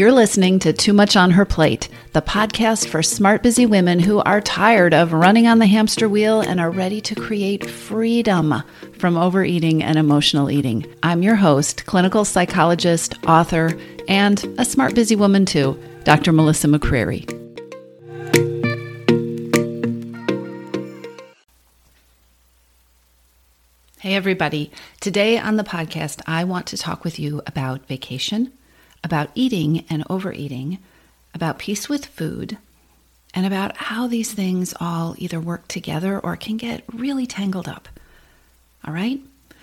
You're listening to Too Much on Her Plate, the podcast for smart, busy women who are tired of running on the hamster wheel and are ready to create freedom from overeating and emotional eating. I'm your host, clinical psychologist, author, and a smart, busy woman too, Dr. Melissa McCreery. Hey, everybody. Today on the podcast, I want to talk with you about vacation about eating and overeating, about peace with food, and about how these things all either work together or can get really tangled up. All right?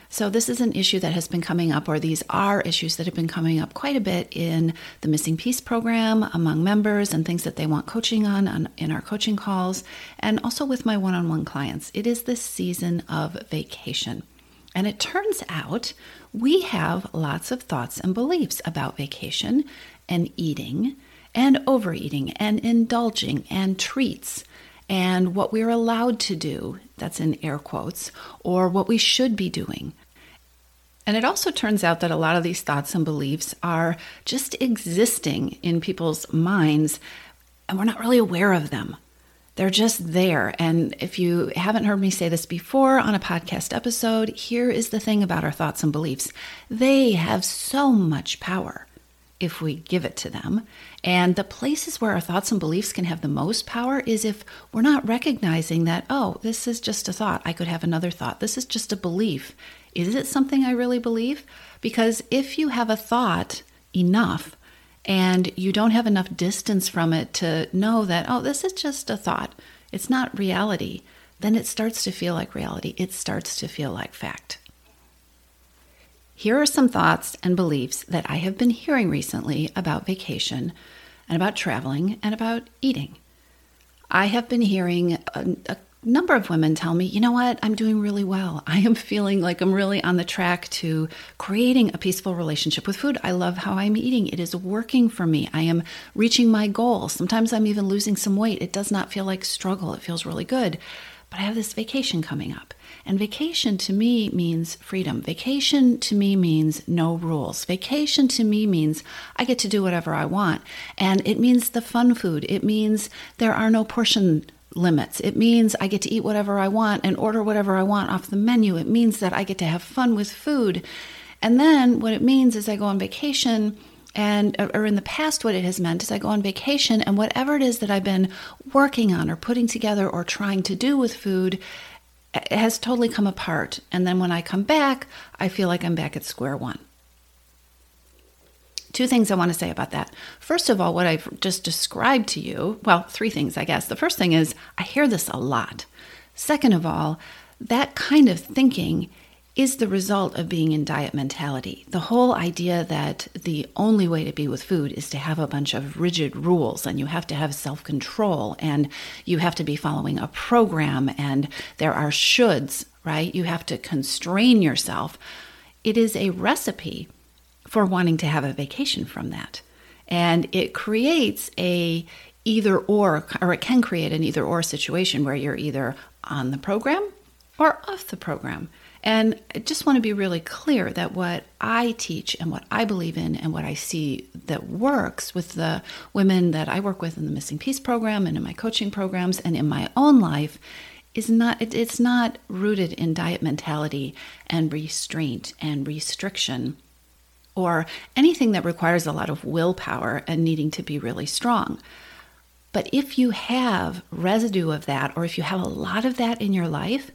So, this is an issue that has been coming up, or these are issues that have been coming up quite a bit in the Missing Piece program among members and things that they want coaching on, on in our coaching calls, and also with my one on one clients. It is the season of vacation. And it turns out we have lots of thoughts and beliefs about vacation and eating and overeating and indulging and treats and what we're allowed to do, that's in air quotes, or what we should be doing. And it also turns out that a lot of these thoughts and beliefs are just existing in people's minds, and we're not really aware of them. They're just there. And if you haven't heard me say this before on a podcast episode, here is the thing about our thoughts and beliefs they have so much power if we give it to them. And the places where our thoughts and beliefs can have the most power is if we're not recognizing that, oh, this is just a thought. I could have another thought. This is just a belief. Is it something I really believe? Because if you have a thought enough, and you don't have enough distance from it to know that, oh, this is just a thought, it's not reality, then it starts to feel like reality. It starts to feel like fact. Here are some thoughts and beliefs that I have been hearing recently about vacation and about traveling and about eating. I have been hearing a, a number of women tell me, you know what, I'm doing really well. I am feeling like I'm really on the track to creating a peaceful relationship with food. I love how I'm eating. It is working for me. I am reaching my goals. Sometimes I'm even losing some weight. It does not feel like struggle, it feels really good. But I have this vacation coming up. And vacation to me means freedom. Vacation to me means no rules. Vacation to me means I get to do whatever I want. And it means the fun food. It means there are no portion limits. It means I get to eat whatever I want and order whatever I want off the menu. It means that I get to have fun with food. And then what it means is I go on vacation and or in the past what it has meant is I go on vacation and whatever it is that I've been working on or putting together or trying to do with food has totally come apart. And then when I come back, I feel like I'm back at square one. Two things I want to say about that. First of all, what I've just described to you, well, three things, I guess. The first thing is I hear this a lot. Second of all, that kind of thinking is the result of being in diet mentality. The whole idea that the only way to be with food is to have a bunch of rigid rules and you have to have self control and you have to be following a program and there are shoulds, right? You have to constrain yourself. It is a recipe for wanting to have a vacation from that. And it creates a either or, or it can create an either or situation where you're either on the program or off the program. And I just want to be really clear that what I teach and what I believe in and what I see that works with the women that I work with in the Missing Piece program and in my coaching programs and in my own life is not it, it's not rooted in diet mentality and restraint and restriction or anything that requires a lot of willpower and needing to be really strong. But if you have residue of that, or if you have a lot of that in your life,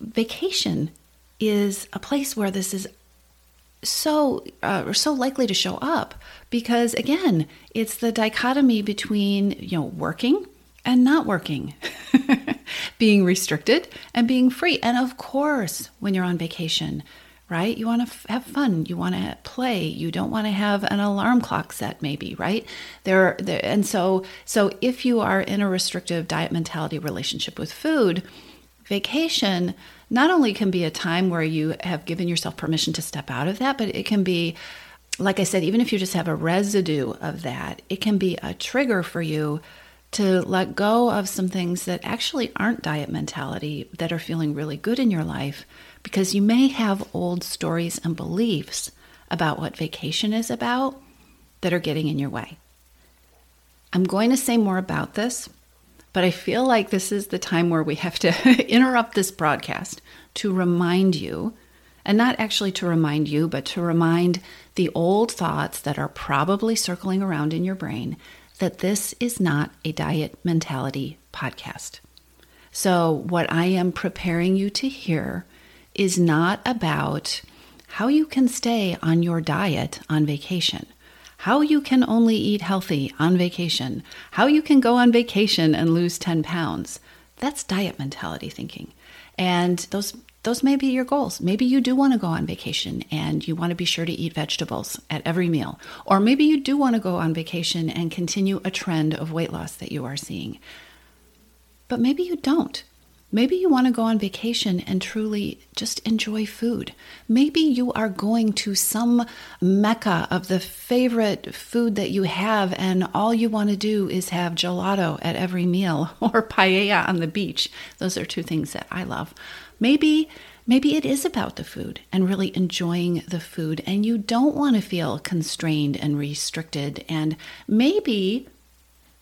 vacation is a place where this is so uh, so likely to show up because again it's the dichotomy between you know working and not working being restricted and being free and of course when you're on vacation right? You want to f- have fun. You want to play. You don't want to have an alarm clock set, maybe, right? There, there, and so, so if you are in a restrictive diet mentality relationship with food, vacation not only can be a time where you have given yourself permission to step out of that, but it can be, like I said, even if you just have a residue of that, it can be a trigger for you to let go of some things that actually aren't diet mentality that are feeling really good in your life because you may have old stories and beliefs about what vacation is about that are getting in your way. I'm going to say more about this, but I feel like this is the time where we have to interrupt this broadcast to remind you, and not actually to remind you, but to remind the old thoughts that are probably circling around in your brain that this is not a diet mentality podcast. So, what I am preparing you to hear is not about how you can stay on your diet on vacation, how you can only eat healthy on vacation, how you can go on vacation and lose 10 pounds. That's diet mentality thinking. And those those may be your goals. Maybe you do want to go on vacation and you want to be sure to eat vegetables at every meal. Or maybe you do want to go on vacation and continue a trend of weight loss that you are seeing. But maybe you don't. Maybe you want to go on vacation and truly just enjoy food. Maybe you are going to some mecca of the favorite food that you have, and all you want to do is have gelato at every meal or paella on the beach. Those are two things that I love. Maybe maybe it is about the food and really enjoying the food and you don't want to feel constrained and restricted and maybe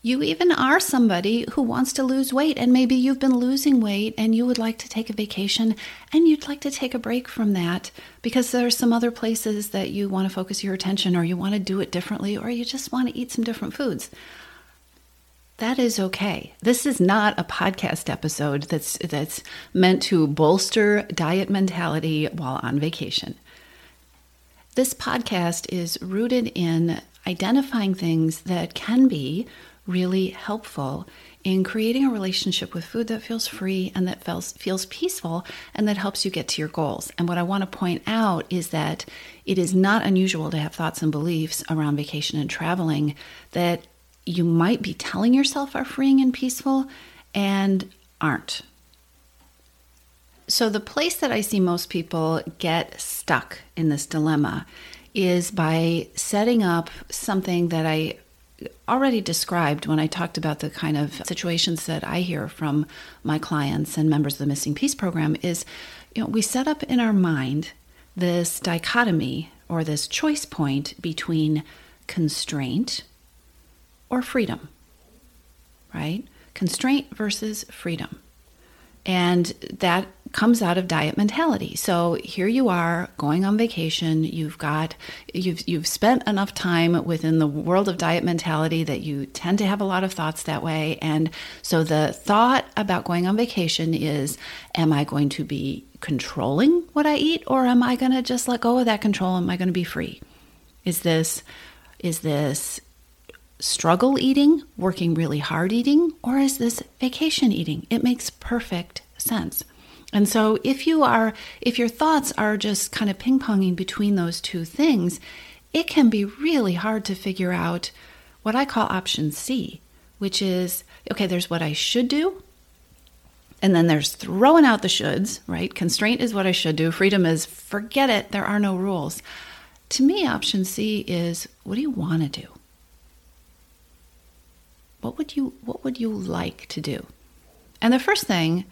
you even are somebody who wants to lose weight, and maybe you've been losing weight and you would like to take a vacation and you'd like to take a break from that because there are some other places that you want to focus your attention or you want to do it differently or you just want to eat some different foods. That is okay. This is not a podcast episode that's that's meant to bolster diet mentality while on vacation. This podcast is rooted in identifying things that can be really helpful in creating a relationship with food that feels free and that feels feels peaceful and that helps you get to your goals. And what I want to point out is that it is not unusual to have thoughts and beliefs around vacation and traveling that you might be telling yourself are freeing and peaceful and aren't. So the place that I see most people get stuck in this dilemma is by setting up something that I already described when I talked about the kind of situations that I hear from my clients and members of the Missing Piece program is you know we set up in our mind this dichotomy or this choice point between constraint or freedom. Right? Constraint versus freedom. And that comes out of diet mentality. So here you are going on vacation, you've got you've you've spent enough time within the world of diet mentality that you tend to have a lot of thoughts that way and so the thought about going on vacation is am I going to be controlling what I eat or am I going to just let go of that control am I going to be free? Is this is this struggle eating, working really hard eating, or is this vacation eating? It makes perfect sense. And so if you are if your thoughts are just kind of ping-ponging between those two things, it can be really hard to figure out what I call option C, which is okay, there's what I should do. And then there's throwing out the shoulds, right? Constraint is what I should do. Freedom is forget it, there are no rules. To me, option C is what do you want to do? What would you what would you like to do? And the first thing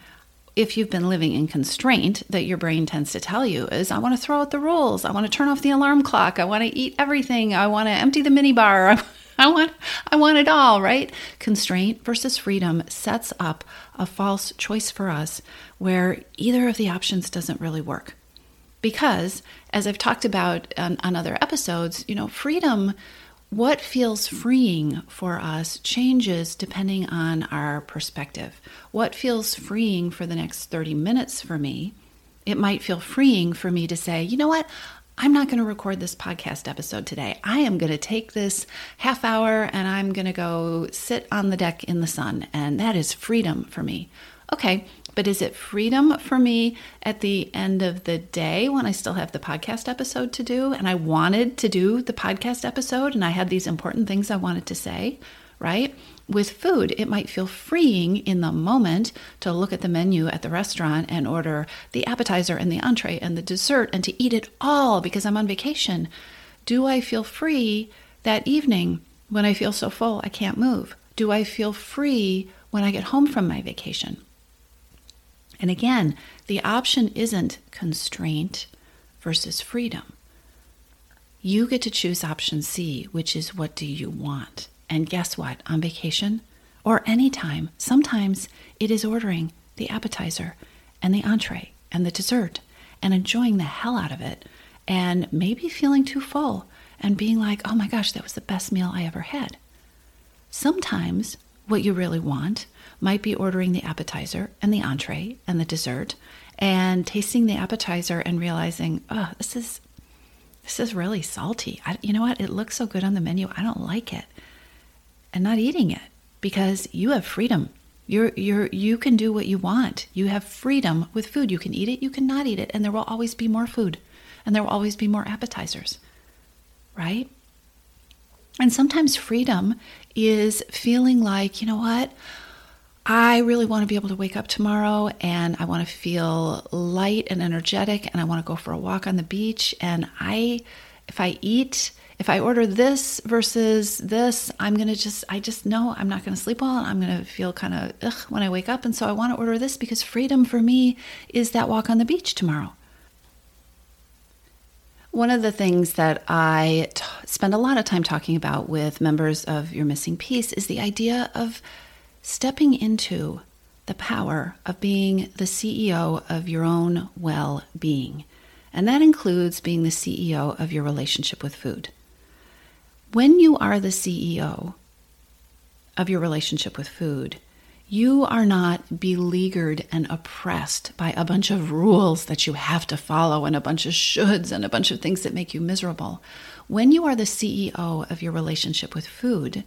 if you've been living in constraint that your brain tends to tell you is I want to throw out the rules. I want to turn off the alarm clock. I want to eat everything. I want to empty the mini bar. I want I want it all, right? Constraint versus freedom sets up a false choice for us where either of the options doesn't really work. Because as I've talked about on, on other episodes, you know, freedom what feels freeing for us changes depending on our perspective. What feels freeing for the next 30 minutes for me, it might feel freeing for me to say, you know what? I'm not going to record this podcast episode today. I am going to take this half hour and I'm going to go sit on the deck in the sun. And that is freedom for me. Okay, but is it freedom for me at the end of the day when I still have the podcast episode to do and I wanted to do the podcast episode and I had these important things I wanted to say, right? With food, it might feel freeing in the moment to look at the menu at the restaurant and order the appetizer and the entree and the dessert and to eat it all because I'm on vacation. Do I feel free that evening when I feel so full I can't move? Do I feel free when I get home from my vacation? And again, the option isn't constraint versus freedom. you get to choose option C, which is what do you want? And guess what? On vacation or anytime, sometimes it is ordering the appetizer and the entree and the dessert and enjoying the hell out of it and maybe feeling too full and being like, oh my gosh, that was the best meal I ever had. Sometimes what you really want might be ordering the appetizer and the entree and the dessert and tasting the appetizer and realizing, oh, this is this is really salty. I, you know what? It looks so good on the menu. I don't like it. And not eating it because you have freedom. You're you're you can do what you want. You have freedom with food. You can eat it, you can not eat it, and there will always be more food. And there will always be more appetizers. Right? And sometimes freedom is feeling like, you know what? I really want to be able to wake up tomorrow and I want to feel light and energetic and I want to go for a walk on the beach. And I, if I eat, if I order this versus this, I'm going to just, I just know I'm not going to sleep well. and I'm going to feel kind of ugh when I wake up. And so I want to order this because freedom for me is that walk on the beach tomorrow. One of the things that I t- spend a lot of time talking about with members of Your Missing Piece is the idea of stepping into the power of being the CEO of your own well being. And that includes being the CEO of your relationship with food. When you are the CEO of your relationship with food, you are not beleaguered and oppressed by a bunch of rules that you have to follow and a bunch of shoulds and a bunch of things that make you miserable. When you are the CEO of your relationship with food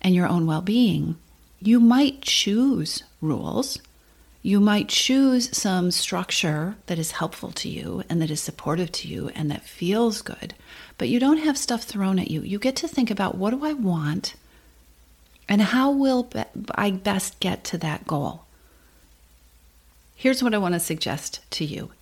and your own well being, you might choose rules. You might choose some structure that is helpful to you and that is supportive to you and that feels good, but you don't have stuff thrown at you. You get to think about what do I want? And how will I best get to that goal? Here's what I want to suggest to you.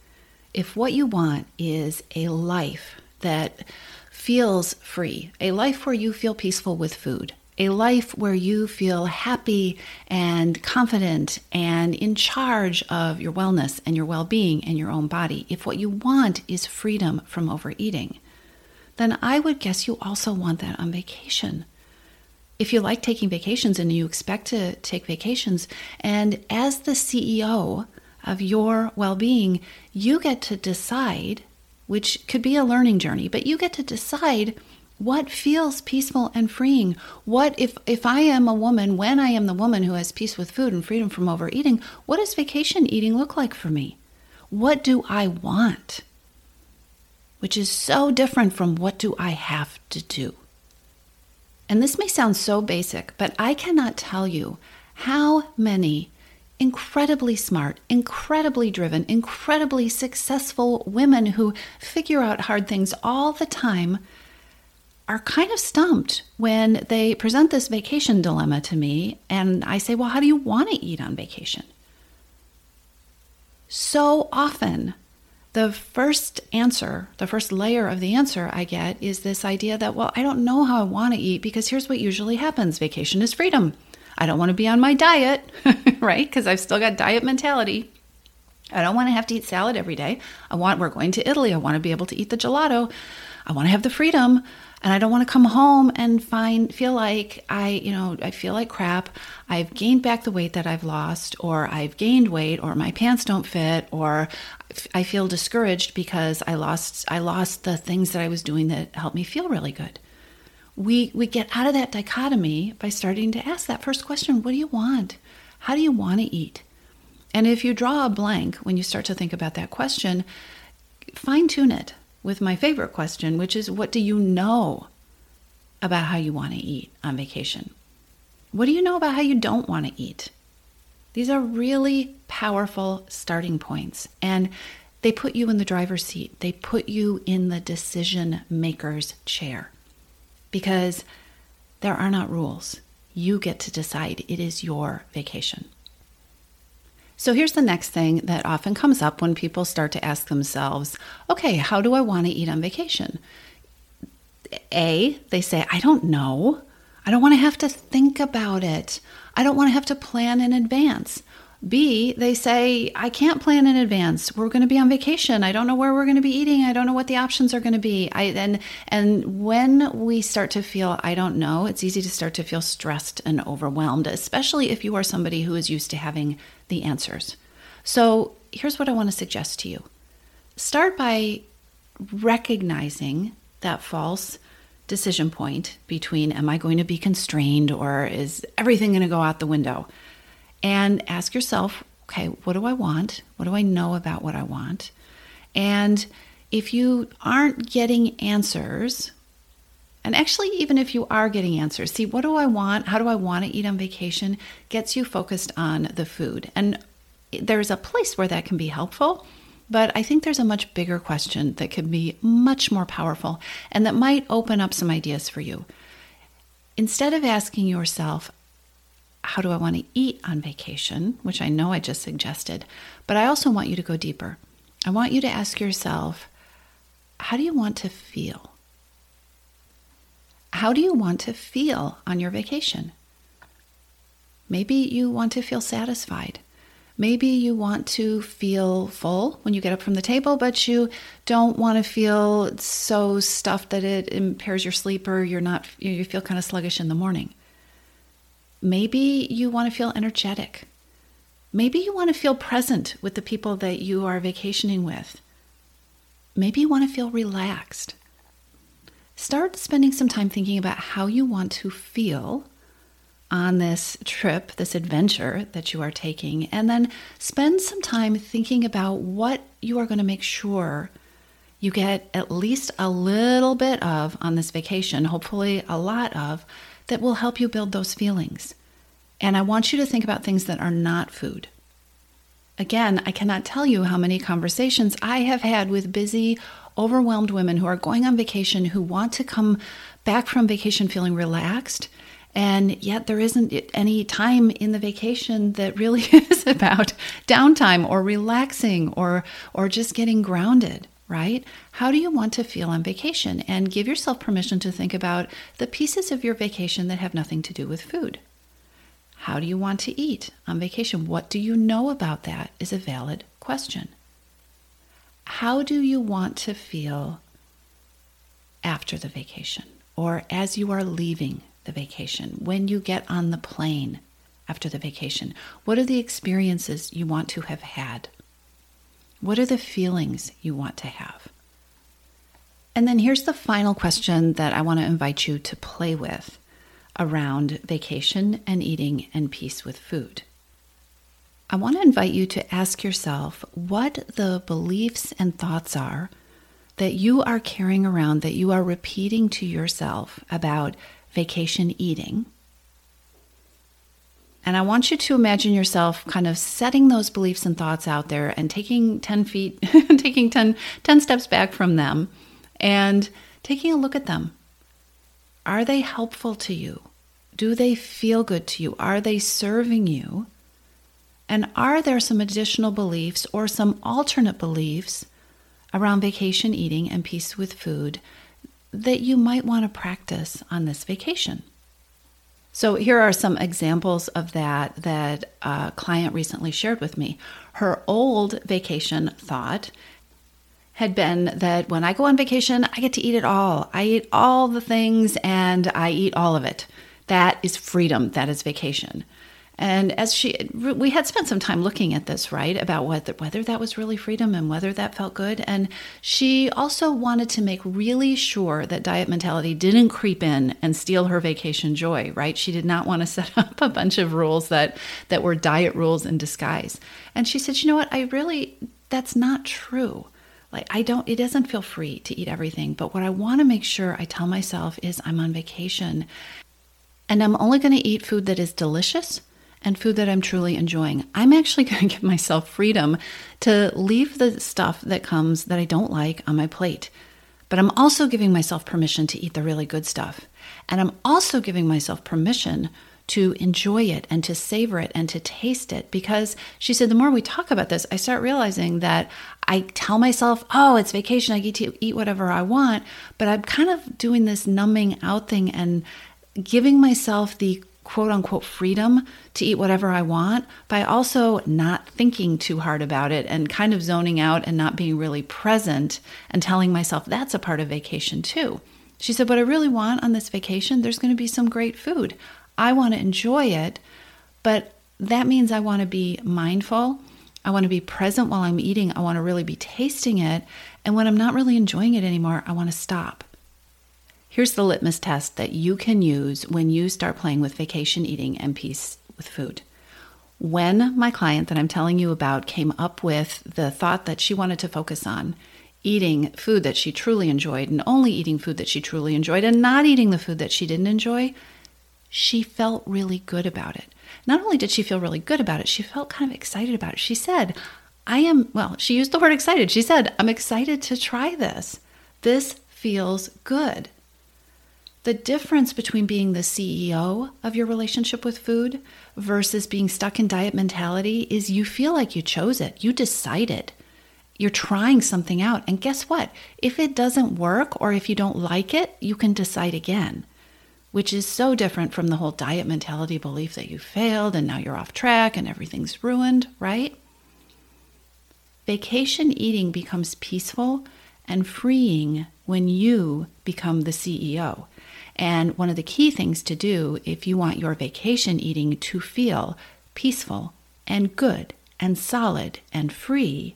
If what you want is a life that feels free, a life where you feel peaceful with food, a life where you feel happy and confident and in charge of your wellness and your well being and your own body, if what you want is freedom from overeating, then I would guess you also want that on vacation. If you like taking vacations and you expect to take vacations, and as the CEO of your well being, you get to decide, which could be a learning journey, but you get to decide what feels peaceful and freeing? What if if i am a woman when i am the woman who has peace with food and freedom from overeating what does vacation eating look like for me? What do i want? Which is so different from what do i have to do? And this may sound so basic, but I cannot tell you how many incredibly smart, incredibly driven, incredibly successful women who figure out hard things all the time are kind of stumped when they present this vacation dilemma to me. And I say, Well, how do you want to eat on vacation? So often, the first answer, the first layer of the answer I get is this idea that, well, I don't know how I want to eat because here's what usually happens vacation is freedom. I don't want to be on my diet, right? Because I've still got diet mentality. I don't want to have to eat salad every day. I want, we're going to Italy. I want to be able to eat the gelato. I want to have the freedom and I don't want to come home and find feel like I, you know, I feel like crap. I've gained back the weight that I've lost or I've gained weight or my pants don't fit or I feel discouraged because I lost I lost the things that I was doing that helped me feel really good. We we get out of that dichotomy by starting to ask that first question, what do you want? How do you want to eat? And if you draw a blank when you start to think about that question, fine tune it with my favorite question, which is what do you know about how you want to eat on vacation? What do you know about how you don't want to eat? These are really powerful starting points, and they put you in the driver's seat. They put you in the decision maker's chair because there are not rules. You get to decide. It is your vacation. So here's the next thing that often comes up when people start to ask themselves, okay, how do I want to eat on vacation? A, they say, I don't know. I don't want to have to think about it. I don't want to have to plan in advance. B, they say, I can't plan in advance. We're going to be on vacation. I don't know where we're going to be eating. I don't know what the options are going to be. I and and when we start to feel I don't know, it's easy to start to feel stressed and overwhelmed, especially if you are somebody who is used to having the answers. So, here's what I want to suggest to you. Start by recognizing that false decision point between am I going to be constrained or is everything going to go out the window? And ask yourself, okay, what do I want? What do I know about what I want? And if you aren't getting answers, and actually, even if you are getting answers, see, what do I want? How do I want to eat on vacation? Gets you focused on the food. And there's a place where that can be helpful, but I think there's a much bigger question that could be much more powerful and that might open up some ideas for you. Instead of asking yourself, how do I want to eat on vacation, which I know I just suggested, but I also want you to go deeper. I want you to ask yourself, how do you want to feel? How do you want to feel on your vacation? Maybe you want to feel satisfied. Maybe you want to feel full when you get up from the table, but you don't want to feel so stuffed that it impairs your sleep or you're not you feel kind of sluggish in the morning. Maybe you want to feel energetic. Maybe you want to feel present with the people that you are vacationing with. Maybe you want to feel relaxed. Start spending some time thinking about how you want to feel on this trip, this adventure that you are taking, and then spend some time thinking about what you are going to make sure you get at least a little bit of on this vacation, hopefully, a lot of that will help you build those feelings. And I want you to think about things that are not food. Again, I cannot tell you how many conversations I have had with busy, overwhelmed women who are going on vacation who want to come back from vacation feeling relaxed. And yet, there isn't any time in the vacation that really is about downtime or relaxing or, or just getting grounded right? How do you want to feel on vacation? And give yourself permission to think about the pieces of your vacation that have nothing to do with food. How do you want to eat on vacation? What do you know about that is a valid question. How do you want to feel after the vacation or as you are leaving the vacation, when you get on the plane after the vacation? What are the experiences you want to have had? What are the feelings you want to have? And then here's the final question that I want to invite you to play with around vacation and eating and peace with food. I want to invite you to ask yourself what the beliefs and thoughts are that you are carrying around, that you are repeating to yourself about vacation eating and I want you to imagine yourself kind of setting those beliefs and thoughts out there and taking 10 feet, taking 10, 10 steps back from them and taking a look at them. Are they helpful to you? Do they feel good to you? Are they serving you? And are there some additional beliefs or some alternate beliefs around vacation eating and peace with food that you might want to practice on this vacation? So, here are some examples of that that a client recently shared with me. Her old vacation thought had been that when I go on vacation, I get to eat it all. I eat all the things and I eat all of it. That is freedom. That is vacation. And as she, we had spent some time looking at this, right, about whether, whether that was really freedom and whether that felt good. And she also wanted to make really sure that diet mentality didn't creep in and steal her vacation joy, right? She did not want to set up a bunch of rules that, that were diet rules in disguise. And she said, you know what, I really, that's not true like i don't it doesn't feel free to eat everything but what i want to make sure i tell myself is i'm on vacation and i'm only going to eat food that is delicious and food that I'm truly enjoying. I'm actually going to give myself freedom to leave the stuff that comes that I don't like on my plate. But I'm also giving myself permission to eat the really good stuff. And I'm also giving myself permission to enjoy it and to savor it and to taste it because she said the more we talk about this i start realizing that i tell myself oh it's vacation i get to eat whatever i want but i'm kind of doing this numbing out thing and giving myself the quote unquote freedom to eat whatever I want by also not thinking too hard about it and kind of zoning out and not being really present and telling myself that's a part of vacation too. She said, What I really want on this vacation, there's going to be some great food. I want to enjoy it, but that means I want to be mindful. I want to be present while I'm eating. I want to really be tasting it. And when I'm not really enjoying it anymore, I want to stop. Here's the litmus test that you can use when you start playing with vacation eating and peace with food. When my client that I'm telling you about came up with the thought that she wanted to focus on eating food that she truly enjoyed and only eating food that she truly enjoyed and not eating the food that she didn't enjoy, she felt really good about it. Not only did she feel really good about it, she felt kind of excited about it. She said, I am, well, she used the word excited. She said, I'm excited to try this. This feels good. The difference between being the CEO of your relationship with food versus being stuck in diet mentality is you feel like you chose it, you decided. You're trying something out. And guess what? If it doesn't work or if you don't like it, you can decide again, which is so different from the whole diet mentality belief that you failed and now you're off track and everything's ruined, right? Vacation eating becomes peaceful and freeing when you become the CEO. And one of the key things to do if you want your vacation eating to feel peaceful and good and solid and free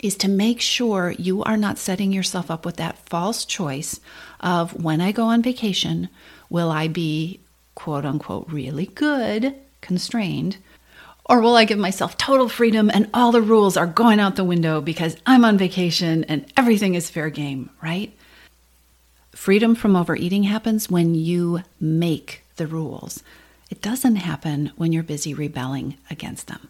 is to make sure you are not setting yourself up with that false choice of when I go on vacation, will I be quote unquote really good, constrained, or will I give myself total freedom and all the rules are going out the window because I'm on vacation and everything is fair game, right? Freedom from overeating happens when you make the rules. It doesn't happen when you're busy rebelling against them.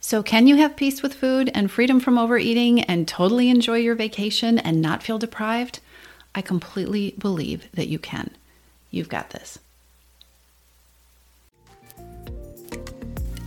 So, can you have peace with food and freedom from overeating and totally enjoy your vacation and not feel deprived? I completely believe that you can. You've got this.